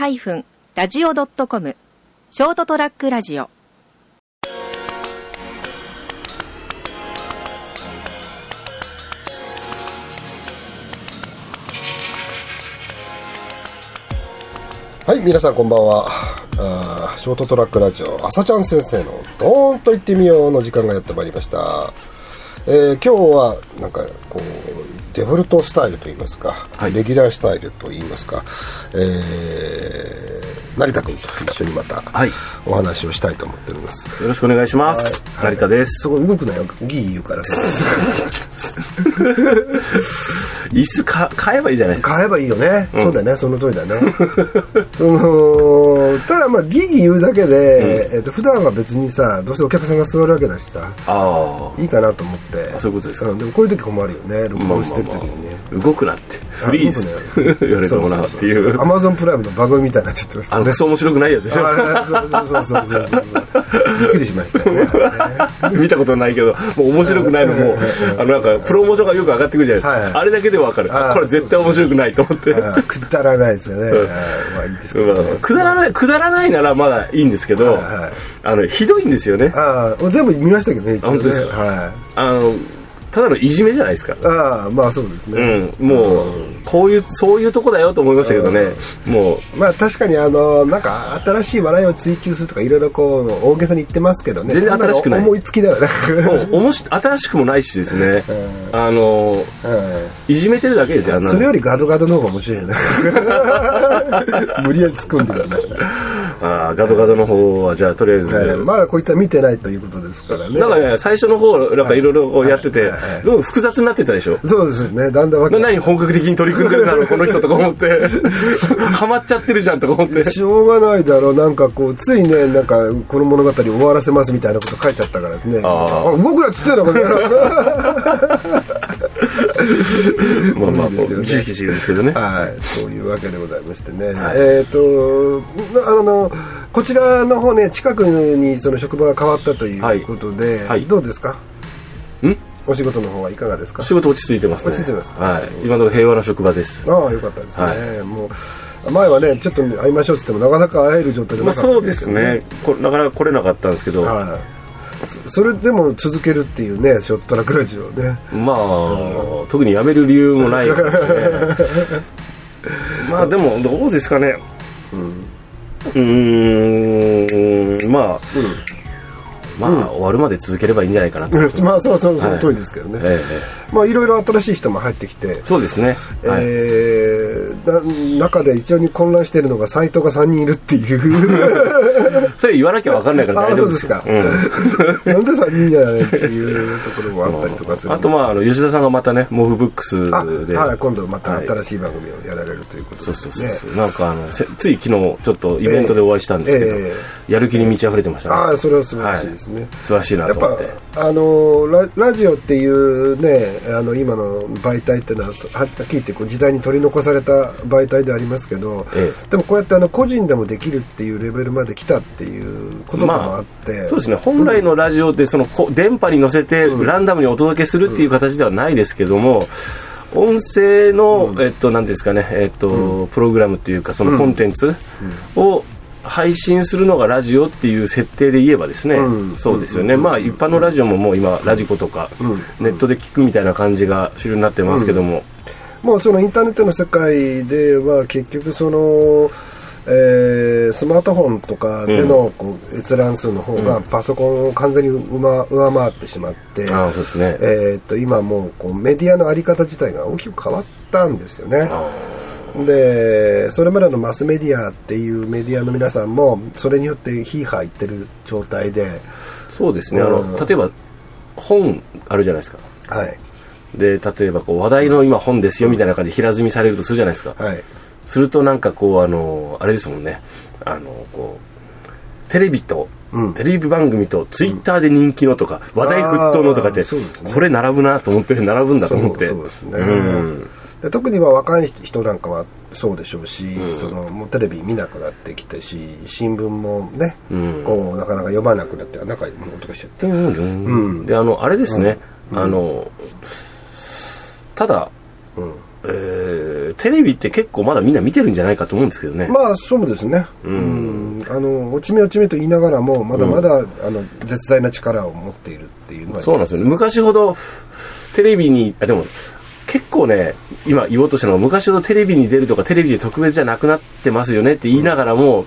ST-radio.com ショートトラックラジオはい、皆さんこんばんは。あショートトラックラジオ、朝ちゃん先生のドーンと言ってみようの時間がやってまいりました。えー今日は、なんか、こう、デフォルトスタイルと言いますか、はいレギュラースタイルと言いますか、えー成田君と一緒にまたはいお話をしたいと思っております。よろしくお願いします。はい成田です。そこ動くなよ、ギー言うからさ。椅子か買えばいいじゃないですか。買えばいいよね、そうだよね。その通りだね。そのただまあギギ言うだけで、えっと普段は別にさどうせお客さんが座るわけだしさあいいかなと思って。あそういうことですか。んでもこういう時困るよね。録音してる時にね、あ、動くなって。フリーズ。言われてもなっていう。アマゾンプライムの番組みたいになっちゃってましたあの、クソ面白くないやつでしょ。あそうそうそうそうそうそう。びっくりしましたよね。見たことないけど、もう面白くないのも、あの、なんか、プロモーションがよく上がってくるじゃないですか。あれだけでわかる。あこれ絶対面白くないと思って。あくだらないですよね、まあいいですけど、まあくだらない、くだらないならまだいいんですけどあの、ひどいんですよね。ああ全部見ましたけどね。あ本当ですか？はい。あの、ただのいじめじゃないですか。ああまあそうですね、うん、もう、こういう、そういうとこだよと思いましたけどね、もう、まあ確かにあのなんか新しい笑いを追求するとかいろいろこう大げさに言ってますけどね。全然新しくない。思いつきだよね。もうおもし新しくもないしですね、あのはいいじめてるだけですよそれよりガドガドの方が面白いよね。無理やり突っ込んでみました、あーガドガドの方はじゃあとりあえず、はい。まだこいつは見てないということですからね。なんかね最初の方なんかいろいろやってて、はいはいどうも複雑になってたでしょ？そうですね。だんだん何本格的に取り組んでるだろうこの人とか思って。ハマっちゃってるじゃんとか思って。しょうがないだろう。なんかこうついねなんかこの物語終わらせますみたいなこと書いちゃったからですね。あー。動くなっつってんのこれ まあまあですけどね。はい、そういうわけでございましてね、はい。えっ、とあのこちらの方ね近くにその職場が変わったということで、はい。はいどうですか？ん？お仕事の方はいかがですか？仕事落ち着いてますね。落ち着いてますはい。今の平和な職場です。ああよかったですね、はもう前はねちょっと会いましょうって言ってもなかなか会える状態でまあなかったそうですね。こなかなか来れなかったんですけど、はいそそれでも続けるっていうねショットラックラジオね。まあ、特に辞める理由もないからねまあでもどうですかね。うーんまあ、まあ、終わるまで続ければいいんじゃないかなと、まあそうそうそのはい。通りですけどね、えまあいろいろ新しい人も入ってきて。えそうですね、はい。えーな中で一応に混乱しているのがサイトが3人いるっていう。それ言わなきゃ分かんないからあ大丈夫ですか、うん。なんで3人じゃないっていうところもあったりとかするあとまああの吉田さんがまたねモフブックスあではい、今度またはい新しい番組をやられるということそうですね。そうそうそう、なんかあのせつい昨日ちょっとイベントでお会いしたんですけど、えやる気に満ち溢れてましたね。ああそれは素晴らしいですね、素晴らしいなやっぱと思ってあのララジオっていうねあの今の媒体っていうのははっきり言ってこう時代に取り残された媒体でありますけど、えでもこうやってあの個人でもできるっていうレベルまで来たっていうこともあって、そうですね。本来のラジオってそのこ電波に乗せてランダムにお届けするっていう形ではないですけども、音声の、えっと、なんですかね、えっと、プログラムっていうか、そのコンテンツを配信するのがラジオっていう設定で言えばですね、うん。そうですよね、まあ一般のラジオももう今、ラジコとか、ネットで聞くみたいな感じが主流になってますけども、もうそのインターネットの世界では結局その、えースマートフォンとかでのこう閲覧数の方がパソコンを完全に上上回ってしまって、ああそうですね。えと今もうこうメディアの在り方自体が大きく変わったんですよね。でそれまでのマスメディアっていうメディアの皆さんもそれによってヒーハー言ってる状態で、そうですね、あうん。の例えば本あるじゃないですか。はい。で例えばこう話題の今本ですよみたいな感じで平積みされるとするじゃないですか、はい、するとなんかこうあのあれですもんね。あのこうテレビと、うん。テレビ番組とツイッターで人気のとか、話題沸騰のとかって、ね。これ並ぶなと思って並ぶんだと思って。そうそうですね、うんで特には若い人なんかはそうでしょうし、そのもうテレビ見なくなってきてし新聞もね、うん。こうなかなか読まなくなってなんかもう音がしちゃって、うんであのあれですね、あのただ、うん。えーでテレビって結構まだみんな見てるんじゃないかと思うんですけどね、まあそうですね、うん、あの落ち目落ち目と言いながらもまだまだ、あの絶大な力を持っているっていうのはそうなんですよね。昔ほどテレビにあでも結構ね今言おうとしたのは昔ほどテレビに出るとかテレビで特別じゃなくなってますよねって言いながらも、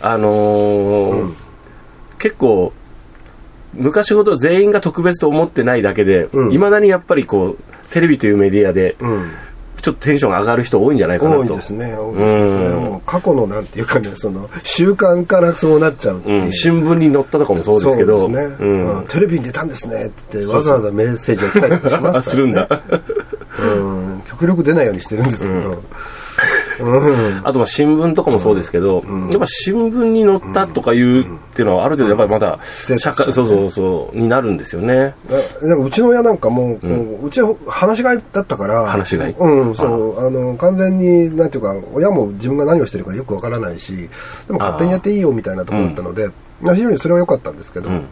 あのー結構昔ほど全員が特別と思ってないだけでいま、うん。未だにやっぱりこうテレビというメディアでうん。ちょっとテンションが上がる人多いんじゃないかなと。多いですね多いですね。それはもう過去のなんていうかねその習慣からそうなっちゃうっていう、うん、新聞に載ったとかもそうですけど。そうですね、うん。うんテレビに出たんですねってわざわざメッセージが来たりしますから、ね、するんだうん極力出ないようにしてるんですけど、うん。あとまあ新聞とかもそうですけど、やっぱ新聞に載ったとかいうっていうのはある程度やっぱりまだ社会そうそうそうになるんですよね。だなんかうちの親なんかもこう、うちは話し飼いだったから話し飼い。うんそうあの完全になんていうか親も自分が何をしてるかよくわからないしでも勝手にやっていいよみたいなところだったので、まあ非常にそれは良かったんですけど、ん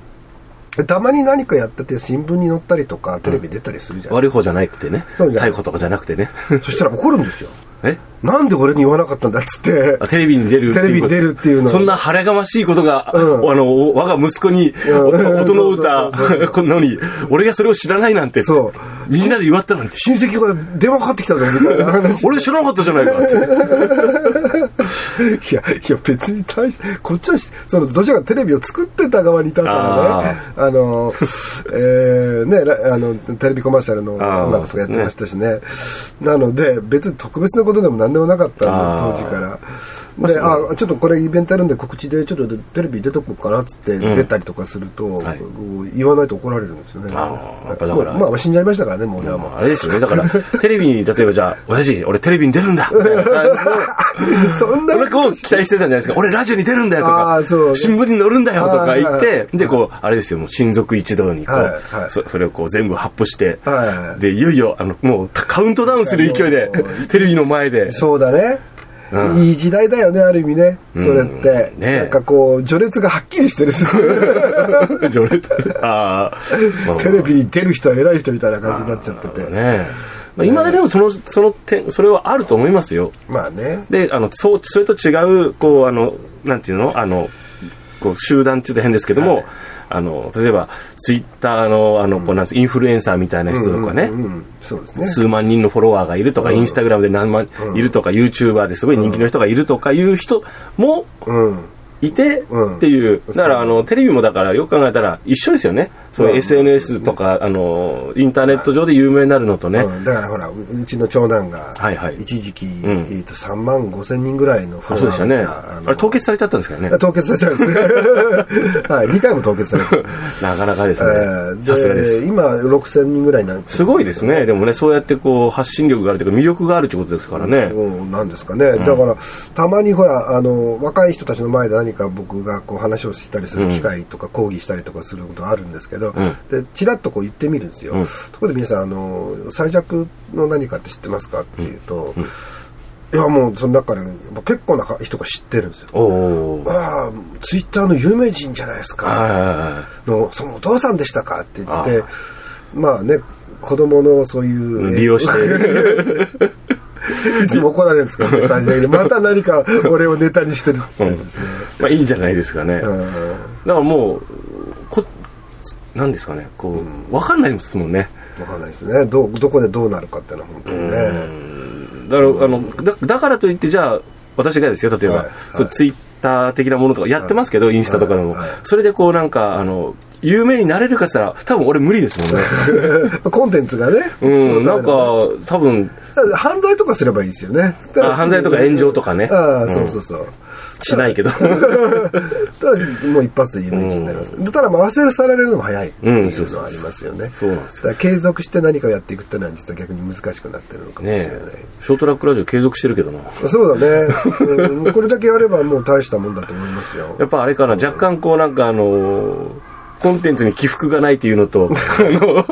たまに何かやってて新聞に載ったりとかテレビ出たりするじゃない、悪い方じゃなくてね。そうじゃない逮捕とかじゃなくてね。そしたら怒るんですよ。え？なんで俺に言わなかったんだっつって。あテレビに出るテレビに出るっていうのそんな晴れがましいことが、うん。あの、我が息子に、音の歌 こんなのに、俺がそれを知らないなんて、そう。みんなで祝ったなんて。親戚が電話かかってきたぞみたいな話。俺知らなかったじゃないかって。いや、いや別に大し、こっちはし、その、どちらかテレビを作ってた側にいたからね、あの、えー、ね、らあの、テレビコマーシャルの音楽とかやってましたしね。なので、別に特別なことでも何でもなかったんで、当時から。まあで、あ、ちょっとこれイベントやるんで告知でちょっとテレビ出とこうかなっつって出たりとかすると、はい。こう言わないと怒られるんですよね。あーやっぱだからまあ死んじゃいましたからね、もう親も。あれですよね。だから、テレビに、例えばじゃあ、親父、俺テレビに出るんだそんなの俺こう期待してたんじゃないですか。俺ラジオに出るんだよとか新聞に載るんだよとか言はいって、で、こう、あれですよ、もう親族一同に、こはいはう、い。そそれをこう全部発布してはいはい、で、いよいよ、あの、もうカウントダウンする勢いでテレビの前で、そうだね。うんいい時代だよね、ある意味ね。それって。ねなんかこう、序列がはっきりしてる。すごい序列ああテレビに出る人は偉い人みたいな感じになっちゃってて。ねまあ、今でもその、その点、それはあると思いますよ。まあね。で、あの、そう、それと違う、こう、あの、なんていうの？あの、こう、集団って言うと変ですけども、あの、例えば、ツイッターの、あの、こう、なんつインフルエンサーみたいな人とかね、うんうん、そうですね。数万人のフォロワーがいるとか、インスタグラムで何万いるとか、YouTuber ですごい人気の人がいるとかいう人もうん。いてうんっていう、だからあのテレビもだからよく考えたら一緒ですよね、そう SNS とか、あのインターネット上で有名になるのとね、うんだからほら、ううちの長男がはいはい、一時期、ん。えーと3万5千人ぐらいのフロそうでしたね。あれ凍結されちゃったんですからね、凍結されたんですね。はい、2回も凍結されてる。なかなかですえね、ーさすがです。今、6千人ぐらいになってる。すごいですね、でもね、そうやってこう発信力があるというか、魅力があるということですからね。そうなんですかね、だからたまにほらあの若い人たちの前で何か僕がこう話をしたりする機会とか講義したりとかすることがあるんですけど、でちらっとこう言ってみるんですよ、ところで皆さんあの最弱の何かって知ってますかっていうと、いやもうその中で結構な人が知ってるんですよ。ああツイッターの有名人じゃないですか。はのそのお父さんでしたかって言ってあまあね子供のそういう利用していつも怒られるんですからね、最初に。また何か俺をネタにしてるってですね。まあいいんじゃないですかね。だかうんらもう、こなんですかね、こう、わかんないですもんね。わかんないですね。ど、どこでどうなるかっていうのは本当にね。だから、あの、だだからといって、じゃあ、私がですよ、例えば、はい。そうツイッター的なものとかやってますけど、インスタとかでも、はい。はい。それでこうなんか、あの、有名になれるかって言ったら、多分俺無理ですもんね。コンテンツがね。うん、なんかそ、多分、の犯罪とかすればいいですよね。あ犯罪とか炎上とかね。ああ、うん。そうそうそう。しないけど。ただ、もう一発で有名人になります。ただ、まあ忘れ去られるのも早いっていうのはありますよね。そうなんですよだから継続して何かをやっていくっていうのは実は逆に難しくなってるのかもしれない。ショートラックラジオ継続してるけどな。そうだね、うん。これだけやればもう大したもんだと思いますよ。やっぱあれかな、若干こうなんかあのーコンテンツに起伏がないっていうのと、あの、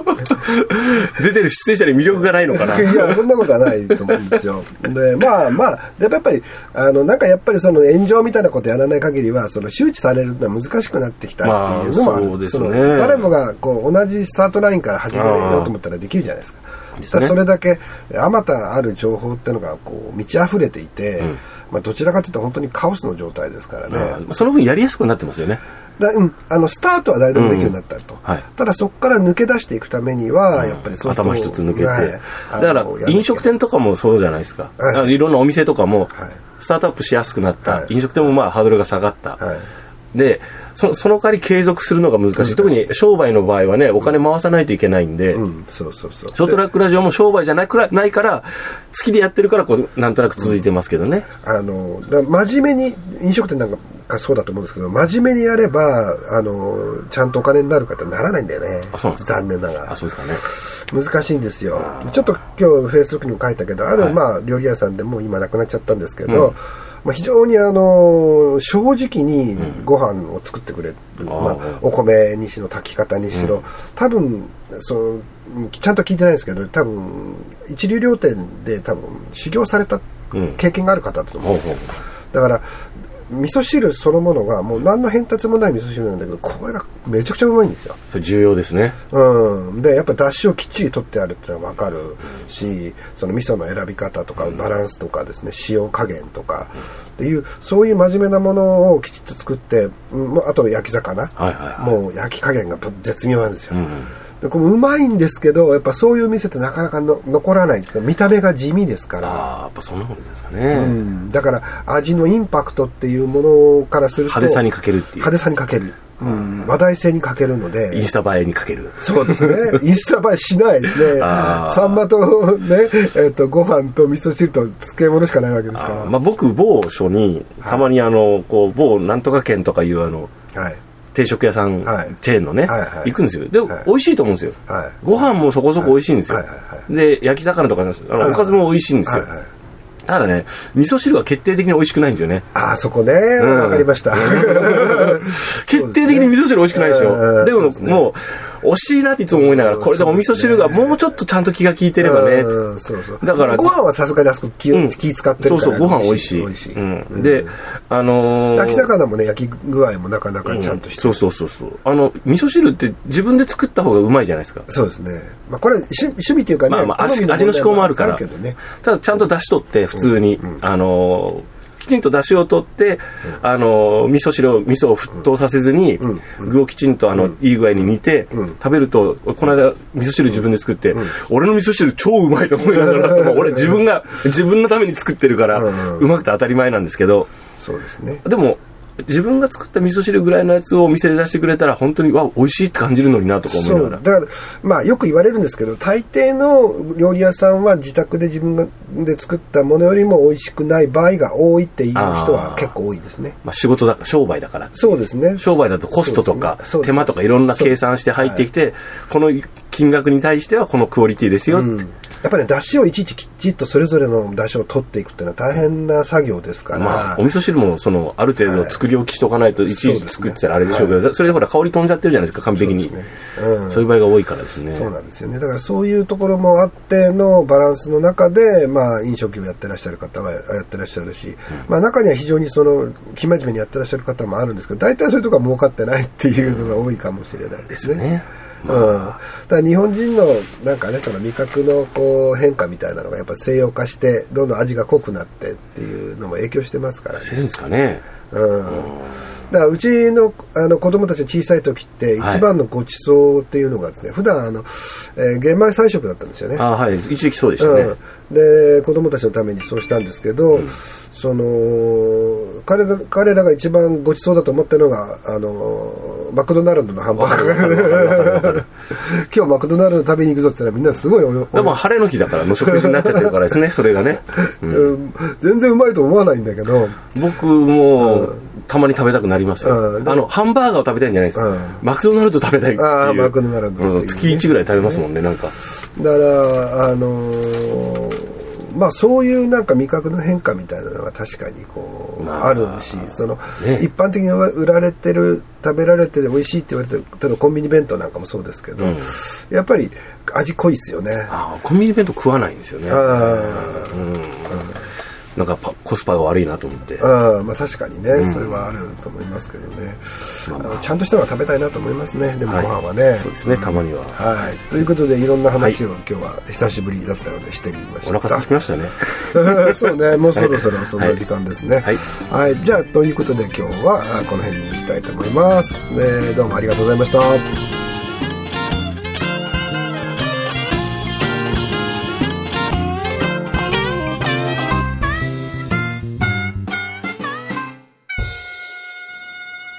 出てる出演者に魅力がないのかな。いや、そんなことはないと思うんですよ。で、まあまあ、やっぱり、あの、なんかやっぱりその炎上みたいなことやらない限りは、その周知されるのは難しくなってきたっていうのもある。まあそねの誰もが、こう、同じスタートラインから始めようと思ったらできるじゃないですか。それだけあまたある情報っていうのがこう満ち溢れていて、まあ、どちらかというと本当にカオスの状態ですからね、その分やりやすくなってますよねだうん、あのスタートは誰でもできるようになったと、はい。ただそこから抜け出していくためには、やっぱりそういう頭一つ抜けて、はい。だから飲食店とかもそうじゃないですか、はい。いろんなお店とかもはい。スタートアップしやすくなった、はい。飲食店もまあハードルが下がった、はい。でそその代わり継続するのが難しい。特に商売の場合はねお金回さないといけないんで、うん、そうそうそう。ショートラックラジオも商売じゃないくらないから好きでやってるからこうなんとなく続いてますけどね、あのだ真面目に飲食店なんかそうだと思うんですけど真面目にやればあのちゃんとお金になるかってならないんだよね。あそうなんですか。残念ながら。あそうですかね。難しいんですよ。ちょっと今日フェイスブックにも書いたけどある、はい。まあ、料理屋さんでもう今なくなっちゃったんですけど、まあ、非常にあの正直にご飯を作ってくれる、まああー、お米にしろ炊き方にしろ、多分そのうんちゃんと聞いてないですけど多分一流料店で多分修行されたうん。経験がある方だと思うんですよ、ほうほだから味噌汁そのものがもう何の変哲もない味噌汁なんだけどこれがめちゃくちゃうまいんですよ。それ重要ですね。うん、でやっぱ出汁をきっちり取ってあるっていうのは分かるしその味噌の選び方とかバランスとかですね塩加減とかっていうそういう真面目なものをきちっと作って、うん、あと焼き魚、はいはいはい。もう焼き加減がぶ絶妙なんですよ、うんでこれうまいんですけどやっぱそういう店ってなかなかの残らないんですよ見た目が地味ですから。ああやっぱそんなもんですかね、うん、だから味のインパクトっていうものからすると派手さに欠けるっていう。派手さに欠ける、うん、話題性に欠けるので。インスタ映えにかける。そうですね。インスタ映えしないですね。サンマとね、えっ、と、ご飯と味噌汁と漬物しかないわけですから。あー。まあ、僕某所にたまにあのこう某なんとか県とかいうあのはい。定食屋さん、はい。チェーンのね、行くんですよ。で、はい。美味しいと思うんですよ、はい。ご飯もそこそこ美味しいんですよ、で焼き魚とかあの、はい。おかずも美味しいんですよ。ただね味噌汁は決定的に美味しくないんですよね。ああ、そこね。わ、ん。かりました。決定的に味噌汁美味しくないですようん。でももう惜しいなっていつも思いながらこれでお味噌汁がもうちょっとちゃんと気が利いてればね。うんそうそう。だからご飯はさすがにあそこ気,、うん。気使ってるから。そうそうご飯美味しい美味しい。うん、であのー焼き魚もね、焼き具合もなかなかちゃんとしてる、そうそうそうそう。あの味噌汁って自分で作った方がうまいじゃないですか。そうですね。まあ、これ趣趣味っていうかね、まあまあ味の思考もあるから。ね。ただちゃんと出し取って普通に、あのーきちんと出汁を取って、あのー味噌汁を味噌を沸騰させずに、具をきちんとあの、いい具合に煮て、食べるとこの間味噌汁自分で作って、俺の味噌汁超うまいと思いながら、まあ俺自分が自分のために作ってるから、うん。うまくて当たり前なんですけどそうですね。でも自分が作った味噌汁ぐらいのやつをお店で出してくれたら本当にわ美味しいって感じるのになとか思いながら。だからまあよく言われるんですけど大抵の料理屋さんは自宅で自分がで作ったものよりも美味しくない場合が多いっていう人は結構多いですね。まあ、仕事だから商売だから。そうですね。商売だとコストとかね。手間とかいろんな計算して入ってきてこの金額に対してはこのクオリティですよ、うんやっぱり、ね、出汁をいちいちきっちりとそれぞれの出汁を取っていくっていうのは大変な作業ですから、まあ、お味噌汁もそのある程度作り置きしとかない。といちいち作ってたらあれでしょうけどそれでほら香り飛んじゃってるじゃないですか完璧に。そうですね。うん。そういう場合が多いからですね。そうなんですよねだからそういうところもあってのバランスの中で、まあ、飲食業やってらっしゃる方はやってらっしゃるし、まあ、中には非常にその生真面目にやってらっしゃる方もあるんですけど大体そういうところは儲かってないっていうのが多いかもしれないですね。ねうん、だから日本人のなんかねその味覚のこう変化みたいなのがやっぱ西洋化してどんどん味が濃くなってっていうのも影響してますからね。いいんですかね。うん。だからうちのあの子供たちの小さい時って一番のごちそうっていうのがですね、普段あの、えー玄米菜食だったんですよね。ああはい。一時期そうでしたね、うん、で子供たちのためにそうしたんですけど、その彼ら彼らが一番ごちそうだと思ってるのがあのマクドナルドのハンバーガー今日マクドナルド食べに行くぞって言ったらみんなすごいおよでも晴れの日だからの食事になっちゃってるからですね それがね、うん。うん全然うまいと思わないんだけど。僕もたまに食べたくなりますよ、うん。あのハンバーガーを食べたいんじゃないですか、うん。マクドナルド食べたいっていう。マクドナルドね。うん月1ぐらい食べますもんねなんか。だからあのーまあそういうなんか味覚の変化みたいなのは確かにこう、まああ、るしその、ね一般的に売られてる食べられてる美味しいって言われてる例えばコンビニ弁当なんかもそうですけど、うん。やっぱり味濃いですよね。ああコンビニ弁当食わないんですよね。あなんかパコスパが悪いなと思って。あまあ確かにね、それはあると思いますけどね、あのちゃんとしたのは食べたいなと思いますね。でもご飯はね、そうですねたまには。はい。ということでいろんな話を今日は久しぶりだったのでしてみました、お腹空きましたね。そうね。もうそろそろそんな時間ですね。はい。はい、じゃあということで今日はあこの辺にしたいと思います、えーどうもありがとうございました